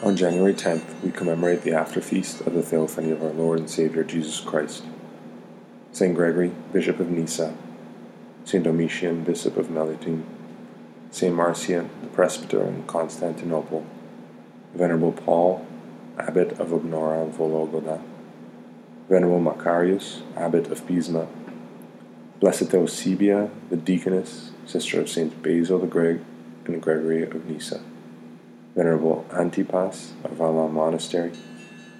On January 10th, we commemorate the after feast of the Theophany of our Lord and Savior Jesus Christ. St. Gregory, Bishop of Nyssa, St. Domitian, Bishop of Melitene, St. Marcian, the Presbyter in Constantinople, Venerable Paul, Abbot of Obnora and Vologoda, Venerable Macarius, Abbot of Pisma, Blessed Eusebia, the Deaconess, sister of St. Basil the Great and Gregory of Nyssa. Venerable Antipas of Valaam Monastery,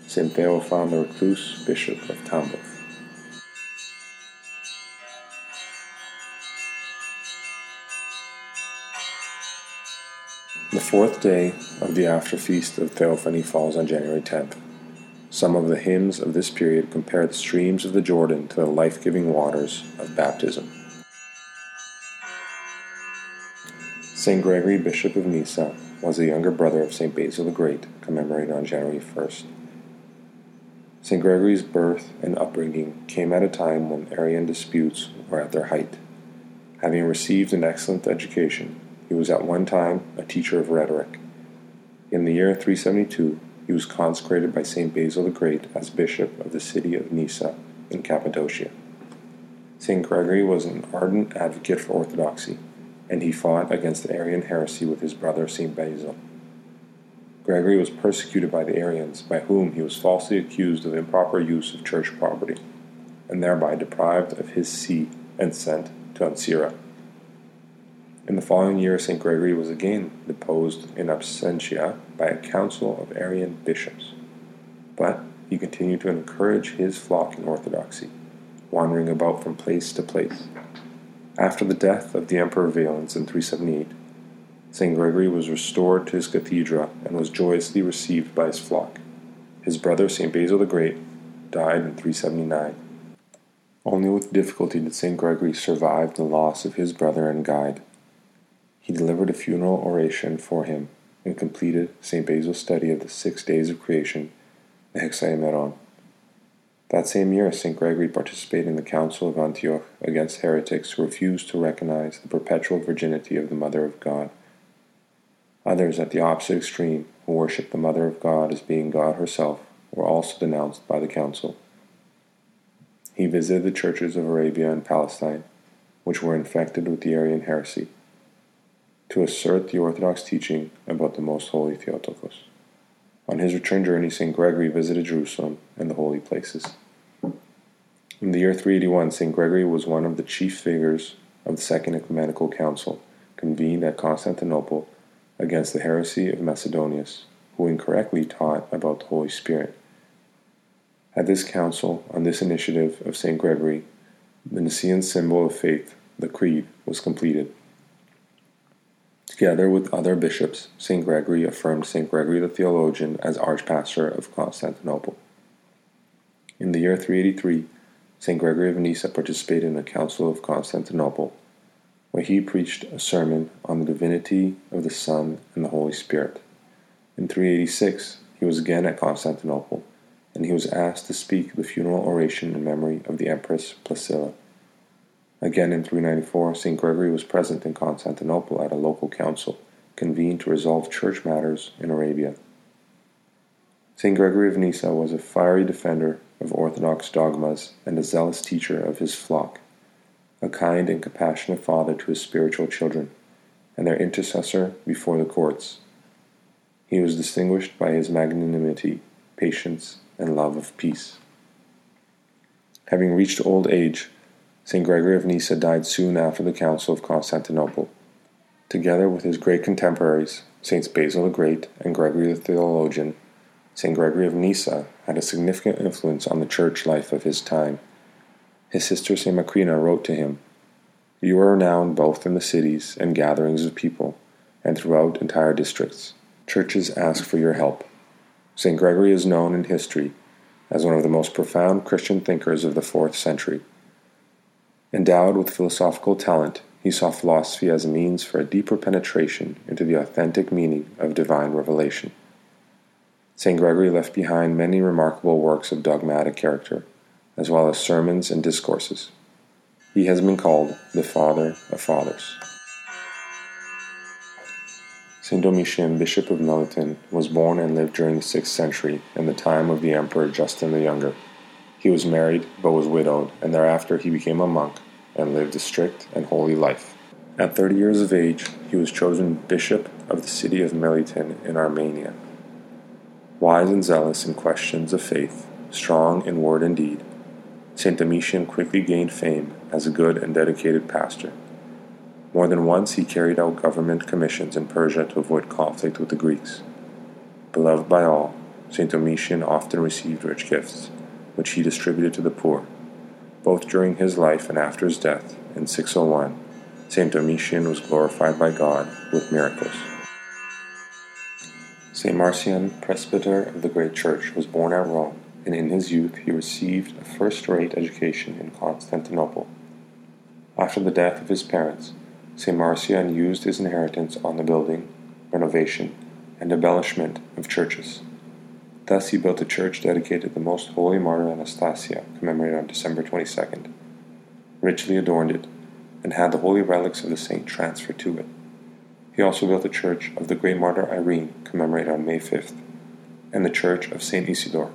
St. Theophan the Recluse, Bishop of Tambov. The fourth day of the after feast of Theophany falls on January 10th. Some of the hymns of this period compare the streams of the Jordan to the life giving waters of baptism. St. Gregory, Bishop of Nyssa, was the younger brother of St. Basil the Great, commemorated on January 1st. St. Gregory's birth and upbringing came at a time when Arian disputes were at their height. Having received an excellent education, he was at one time a teacher of rhetoric. In the year 372, he was consecrated by St. Basil the Great as bishop of the city of Nyssa in Cappadocia. St. Gregory was an ardent advocate for orthodoxy and he fought against the Arian heresy with his brother St. Basil. Gregory was persecuted by the Arians, by whom he was falsely accused of improper use of church property, and thereby deprived of his see and sent to Ancyra. In the following year, St. Gregory was again deposed in absentia by a council of Arian bishops, but he continued to encourage his flock in orthodoxy, wandering about from place to place after the death of the Emperor Valens in 378, St. Gregory was restored to his cathedra and was joyously received by his flock. His brother, St. Basil the Great, died in 379. Only with difficulty did St. Gregory survive the loss of his brother and guide. He delivered a funeral oration for him and completed St. Basil's study of the six days of creation, the Hexaemeron. That same year, St. Gregory participated in the Council of Antioch against heretics who refused to recognize the perpetual virginity of the Mother of God. Others, at the opposite extreme, who worshiped the Mother of God as being God herself, were also denounced by the Council. He visited the churches of Arabia and Palestine, which were infected with the Arian heresy, to assert the Orthodox teaching about the Most Holy Theotokos. On his return journey, St. Gregory visited Jerusalem and the holy places. In the year 381, St. Gregory was one of the chief figures of the Second Ecumenical Council, convened at Constantinople against the heresy of Macedonius, who incorrectly taught about the Holy Spirit. At this council, on this initiative of St. Gregory, the Nicene symbol of faith, the Creed, was completed. Together with other bishops, St. Gregory affirmed St. Gregory the Theologian as Archpastor of Constantinople. In the year 383, St. Gregory of Nyssa participated in the Council of Constantinople, where he preached a sermon on the divinity of the Son and the Holy Spirit. In 386, he was again at Constantinople, and he was asked to speak the funeral oration in memory of the Empress Placilla. Again in 394, St. Gregory was present in Constantinople at a local council convened to resolve church matters in Arabia. St. Gregory of Nyssa was a fiery defender of orthodox dogmas and a zealous teacher of his flock, a kind and compassionate father to his spiritual children, and their intercessor before the courts. He was distinguished by his magnanimity, patience, and love of peace. Having reached old age, St. Gregory of Nyssa died soon after the Council of Constantinople. Together with his great contemporaries, Saints Basil the Great and Gregory the Theologian, St. Gregory of Nyssa had a significant influence on the church life of his time. His sister St. Macrina wrote to him, You are renowned both in the cities and gatherings of people, and throughout entire districts. Churches ask for your help. St. Gregory is known in history as one of the most profound Christian thinkers of the fourth century. Endowed with philosophical talent, he saw philosophy as a means for a deeper penetration into the authentic meaning of divine revelation. St. Gregory left behind many remarkable works of dogmatic character, as well as sermons and discourses. He has been called the Father of Fathers. Saint Domitian, Bishop of Melitene, was born and lived during the 6th century in the time of the Emperor Justin the Younger. He was married but was widowed, and thereafter he became a monk and lived a strict and holy life. At 30 years of age, he was chosen bishop of the city of Melitene in Armenia. Wise and zealous in questions of faith, strong in word and deed, St. Domitian quickly gained fame as a good and dedicated pastor. More than once he carried out government commissions in Persia to avoid conflict with the Greeks. Beloved by all, St. Domitian often received rich gifts, which he distributed to the poor. Both during his life and after his death, in 601, St. Domitian was glorified by God with miracles. St. Marcian, presbyter of the great church, was born at Rome and in his youth he received a first rate education in Constantinople. After the death of his parents, St. Marcian used his inheritance on the building, renovation, and embellishment of churches. Thus, he built a church dedicated to the Most Holy Martyr Anastasia, commemorated on December 22nd, richly adorned it, and had the holy relics of the saint transferred to it. He also built the church of the great martyr Irene, commemorated on May 5th, and the church of St. Isidore,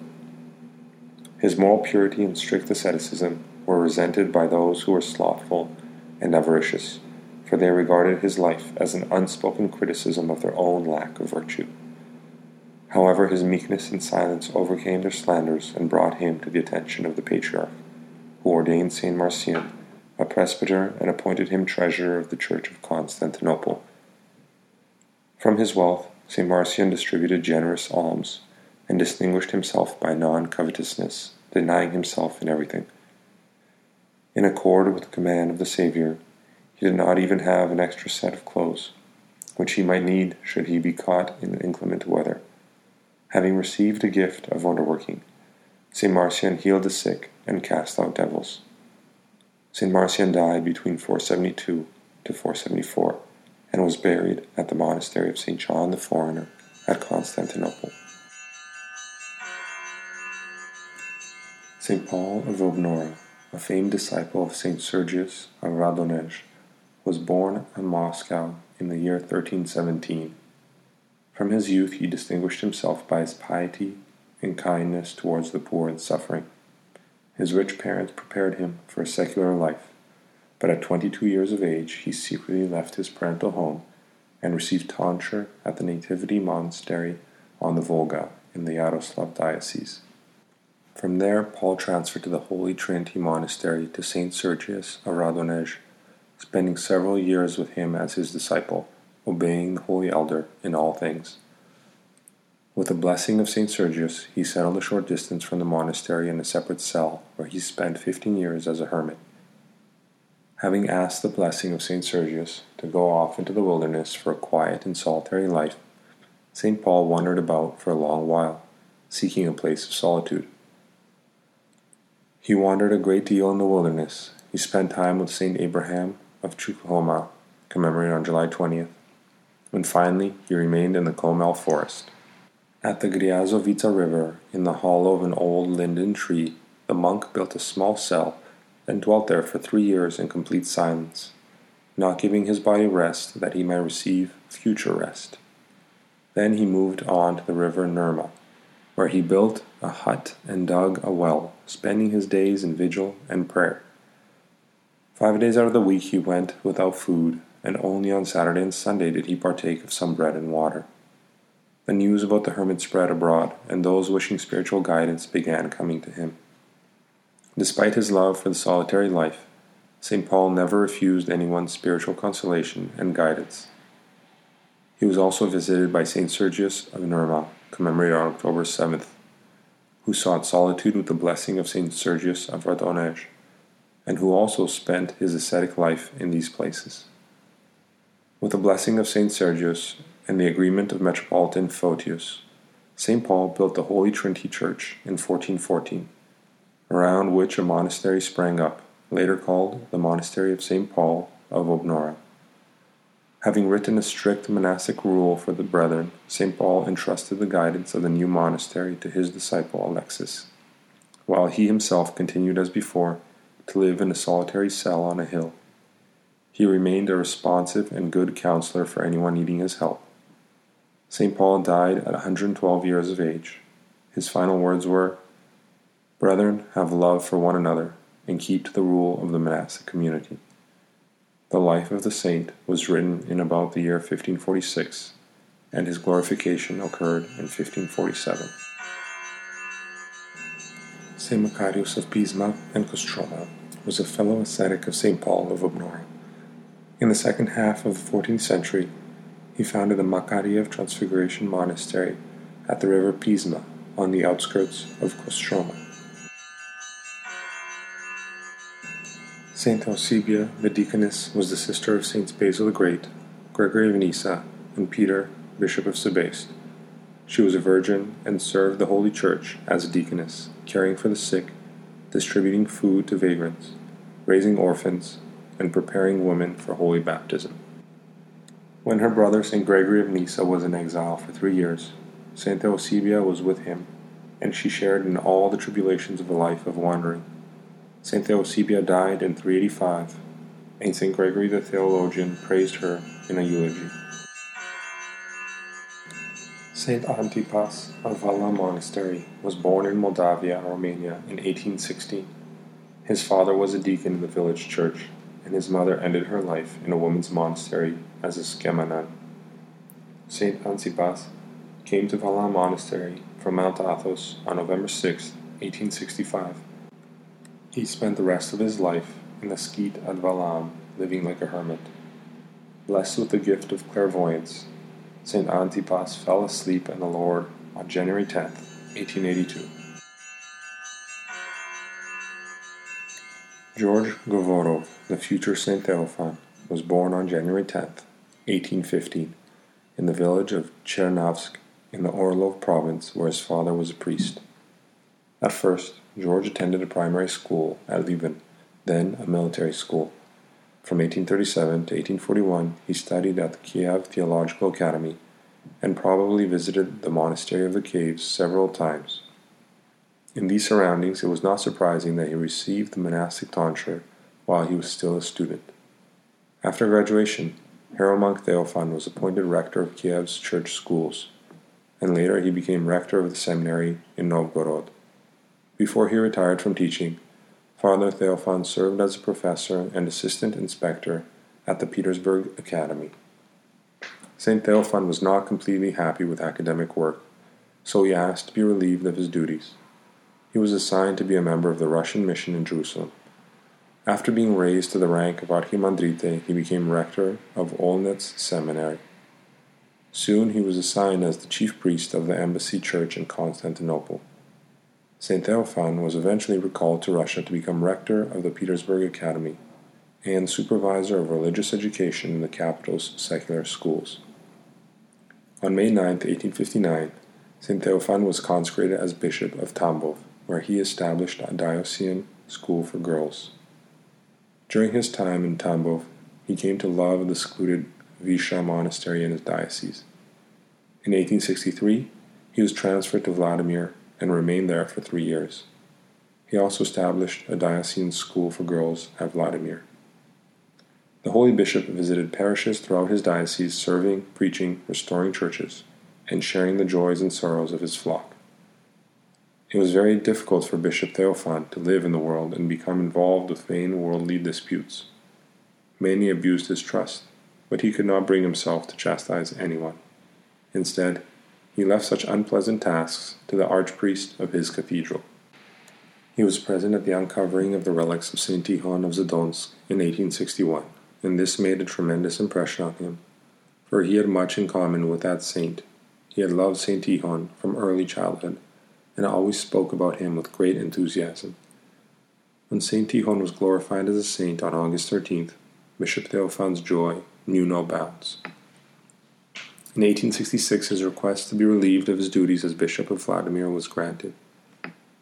his moral purity and strict asceticism were resented by those who were slothful and avaricious, for they regarded his life as an unspoken criticism of their own lack of virtue. However, his meekness and silence overcame their slanders and brought him to the attention of the patriarch, who ordained St. Marcian a presbyter and appointed him treasurer of the Church of Constantinople. From his wealth, St. Marcian distributed generous alms and distinguished himself by non covetousness, denying himself in everything. In accord with the command of the Saviour, he did not even have an extra set of clothes, which he might need should he be caught in inclement weather. Having received a gift of wonder-working, St. Marcian healed the sick and cast out devils. St. Marcian died between 472 to 474 and was buried at the monastery of St. John the Foreigner at Constantinople. St. Paul of Obnora, a famed disciple of St. Sergius of Radonezh, was born in Moscow in the year 1317. From his youth, he distinguished himself by his piety and kindness towards the poor and suffering. His rich parents prepared him for a secular life, but at 22 years of age, he secretly left his parental home and received tonsure at the Nativity Monastery on the Volga in the Yaroslavl Diocese. From there, Paul transferred to the Holy Trinity Monastery to St. Sergius of Radonezh, spending several years with him as his disciple, obeying the Holy Elder in all things. With the blessing of St. Sergius, he settled a short distance from the monastery in a separate cell, where he spent fifteen years as a hermit. Having asked the blessing of St. Sergius to go off into the wilderness for a quiet and solitary life, St. Paul wandered about for a long while, seeking a place of solitude. He wandered a great deal in the wilderness. He spent time with Saint Abraham of Chukhloma, commemorated on July 20th, and finally he remained in the Komel forest. At the Gryazovitsa River, in the hollow of an old linden tree, the monk built a small cell and dwelt there for three years in complete silence, not giving his body rest that he might receive future rest. Then he moved on to the river Nurma, where he built a hut and dug a well, spending his days in vigil and prayer. Five days out of the week he went without food, and only on Saturday and Sunday did he partake of some bread and water. The news about the hermit spread abroad, and those wishing spiritual guidance began coming to him. Despite his love for the solitary life, St. Paul never refused anyone spiritual consolation and guidance. He was also visited by St. Sergius of Nurma, commemorated on October 7th, who sought solitude with the blessing of St. Sergius of Radonezh, and who also spent his ascetic life in these places. With the blessing of St. Sergius and the agreement of Metropolitan Photius, St. Paul built the Holy Trinity Church in 1414, around which a monastery sprang up, later called the Monastery of St. Paul of Obnora. Having written a strict monastic rule for the brethren, St. Paul entrusted the guidance of the new monastery to his disciple Alexis, while he himself continued as before to live in a solitary cell on a hill. He remained a responsive and good counselor for anyone needing his help, St. Paul died at 112 years of age. His final words were Brethren, have love for one another and keep to the rule of the monastic community. The life of the saint was written in about the year 1546, and his glorification occurred in 1547. St. Macarius of Pisma and Kostroma was a fellow ascetic of St. Paul of Obnora. In the second half of the 14th century, he founded the Makariev Transfiguration Monastery at the river Pisma on the outskirts of Kostroma. Saint Eusebia, the deaconess, was the sister of Saints Basil the Great, Gregory of Nyssa, and Peter, Bishop of Sebaste. She was a virgin and served the Holy Church as a deaconess, caring for the sick, distributing food to vagrants, raising orphans, and preparing women for holy baptism. When her brother St. Gregory of Nyssa was in exile for three years, St. Eusebia was with him, and she shared in all the tribulations of a life of wandering. St. Eusebia died in 385, and St. Gregory the theologian praised her in a eulogy. St. Antipas of Valaam Monastery was born in Moldavia, Romania in 1860. His father was a deacon in the village church, and his mother ended her life in a woman's monastery as a schema nun. St. Antipas came to Valaam Monastery from Mount Athos on November 6, 1865. He spent the rest of his life in the skete at Valaam, living like a hermit. Blessed with the gift of clairvoyance, St. Antipas fell asleep in the Lord on January 10, 1882. George Govorov, the future St. Theophan, was born on January 10, 1815, in the village of Chernavsk in the Orlov province where his father was a priest. At first, George attended a primary school at Lieven, then a military school. From 1837 to 1841, he studied at the Kiev Theological Academy and probably visited the Monastery of the Caves several times. In these surroundings, it was not surprising that he received the monastic tonsure while he was still a student. After graduation, Hieromonk Theophan was appointed rector of Kiev's church schools, and later he became rector of the seminary in Novgorod. Before he retired from teaching, Father Theophan served as a professor and assistant inspector at the Petersburg Academy. St. Theophan was not completely happy with academic work, so he asked to be relieved of his duties. He was assigned to be a member of the Russian mission in Jerusalem. After being raised to the rank of Archimandrite, he became rector of Olonets Seminary. Soon he was assigned as the chief priest of the embassy church in Constantinople. St. Theophan was eventually recalled to Russia to become rector of the Petersburg Academy and supervisor of religious education in the capital's secular schools. On May 9, 1859, St. Theophan was consecrated as Bishop of Tambov, where he established a diocesan school for girls. During his time in Tambov, he came to love the secluded Vysha monastery in his diocese. In 1863, he was transferred to Vladimir and remained there for three years. He also established a diocesan school for girls at Vladimir. The holy bishop visited parishes throughout his diocese, serving, preaching, restoring churches, and sharing the joys and sorrows of his flock. It was very difficult for Bishop Theophan to live in the world and become involved with vain worldly disputes. Many abused his trust, but he could not bring himself to chastise anyone. Instead, he left such unpleasant tasks to the archpriest of his cathedral. He was present at the uncovering of the relics of St. Tikhon of Zadonsk in 1861, and this made a tremendous impression on him, for he had much in common with that saint. He had loved St. Tikhon from early childhood, and always spoke about him with great enthusiasm. When St. Tikhon was glorified as a saint on August 13th, Bishop Theophan's joy knew no bounds. In 1866, his request to be relieved of his duties as Bishop of Vladimir was granted.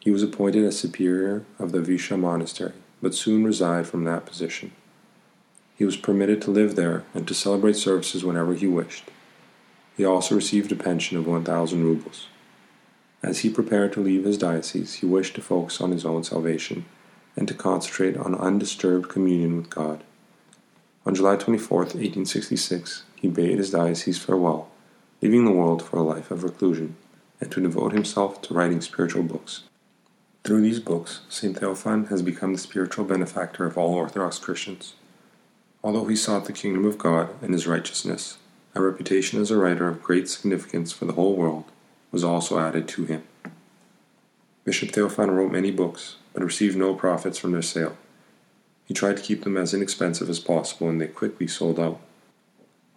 He was appointed as superior of the Vysha monastery, but soon resigned from that position. He was permitted to live there and to celebrate services whenever he wished. He also received a pension of 1,000 rubles. As he prepared to leave his diocese, he wished to focus on his own salvation and to concentrate on undisturbed communion with God. On July 24, 1866, he bade his diocese farewell leaving the world for a life of reclusion, and to devote himself to writing spiritual books. Through these books, St. Theophan has become the spiritual benefactor of all Orthodox Christians. Although he sought the kingdom of God and his righteousness, a reputation as a writer of great significance for the whole world was also added to him. Bishop Theophan wrote many books, but received no profits from their sale. He tried to keep them as inexpensive as possible, and they quickly sold out.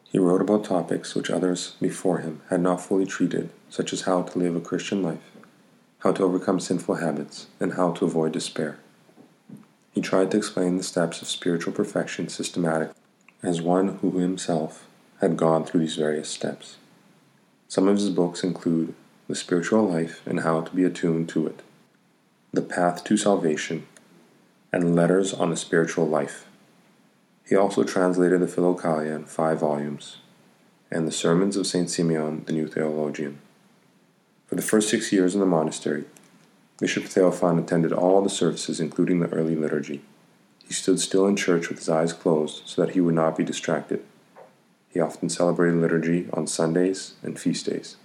He wrote about topics which others before him had not fully treated, such as how to live a Christian life, how to overcome sinful habits, and how to avoid despair. He tried to explain the steps of spiritual perfection systematically as one who himself had gone through these various steps. Some of his books include The Spiritual Life and How to Be Attuned to It, The Path to Salvation, and Letters on the Spiritual Life. He also translated the Philokalia in five volumes, and the Sermons of St. Simeon, the New Theologian. For the first six years in the monastery, Bishop Theophan attended all the services, including the early liturgy. He stood still in church with his eyes closed so that he would not be distracted. He often celebrated liturgy on Sundays and feast days.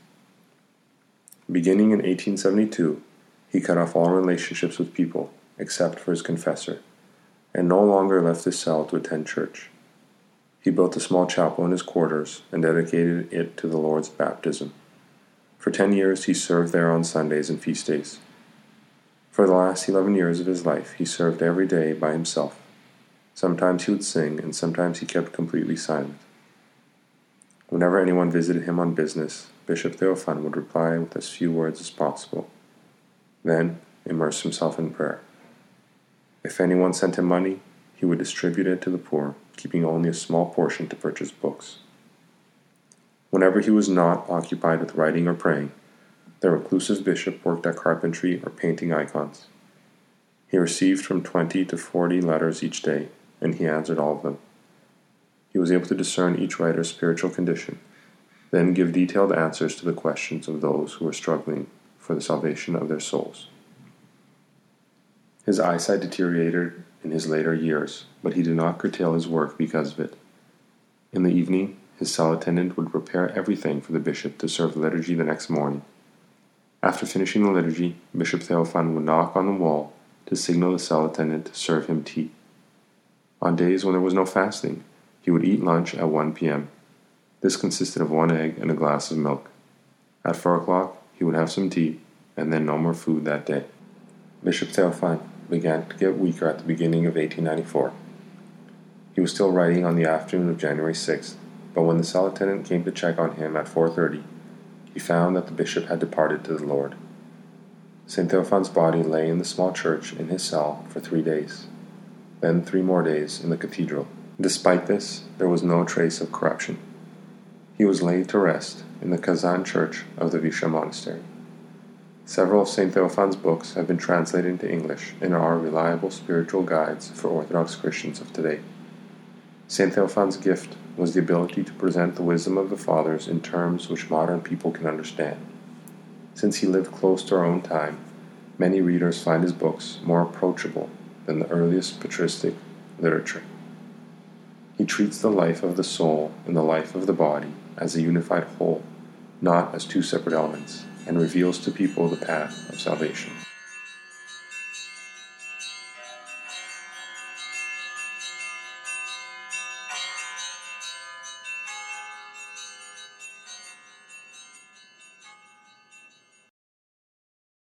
Beginning in 1872, he cut off all relationships with people except for his confessor, and no longer left his cell to attend church. He built a small chapel in his quarters and dedicated it to the Lord's baptism. For ten years he served there on Sundays and feast days. For the last eleven years of his life, he served every day by himself. Sometimes he would sing, and sometimes he kept completely silent. Whenever anyone visited him on business, Bishop Theophan would reply with as few words as possible, then immerse himself in prayer. If anyone sent him money, he would distribute it to the poor, keeping only a small portion to purchase books. Whenever he was not occupied with writing or praying, the reclusive bishop worked at carpentry or painting icons. He received from 20 to 40 letters each day, and he answered all of them. He was able to discern each writer's spiritual condition, then give detailed answers to the questions of those who were struggling for the salvation of their souls. His eyesight deteriorated in his later years, but he did not curtail his work because of it. In the evening, his cell attendant would prepare everything for the bishop to serve liturgy the next morning. After finishing the liturgy, Bishop Theophan would knock on the wall to signal the cell attendant to serve him tea. On days when there was no fasting, he would eat lunch at 1 p.m. This consisted of one egg and a glass of milk. At 4 o'clock, he would have some tea, and then no more food that day. Bishop Theophan began to get weaker at the beginning of 1894. He was still writing on the afternoon of January 6th, but when the cell attendant came to check on him at 4:30, he found that the bishop had departed to the Lord. St. Theophan's body lay in the small church in his cell for three days, then three more days in the cathedral. Despite this, there was no trace of corruption. He was laid to rest in the Kazan church of the Vysha monastery. Several of St. Theophan's books have been translated into English and are reliable spiritual guides for Orthodox Christians of today. St. Theophan's gift was the ability to present the wisdom of the Fathers in terms which modern people can understand. Since he lived close to our own time, many readers find his books more approachable than the earliest patristic literature. He treats the life of the soul and the life of the body as a unified whole, not as two separate elements, and reveals to people the path of salvation.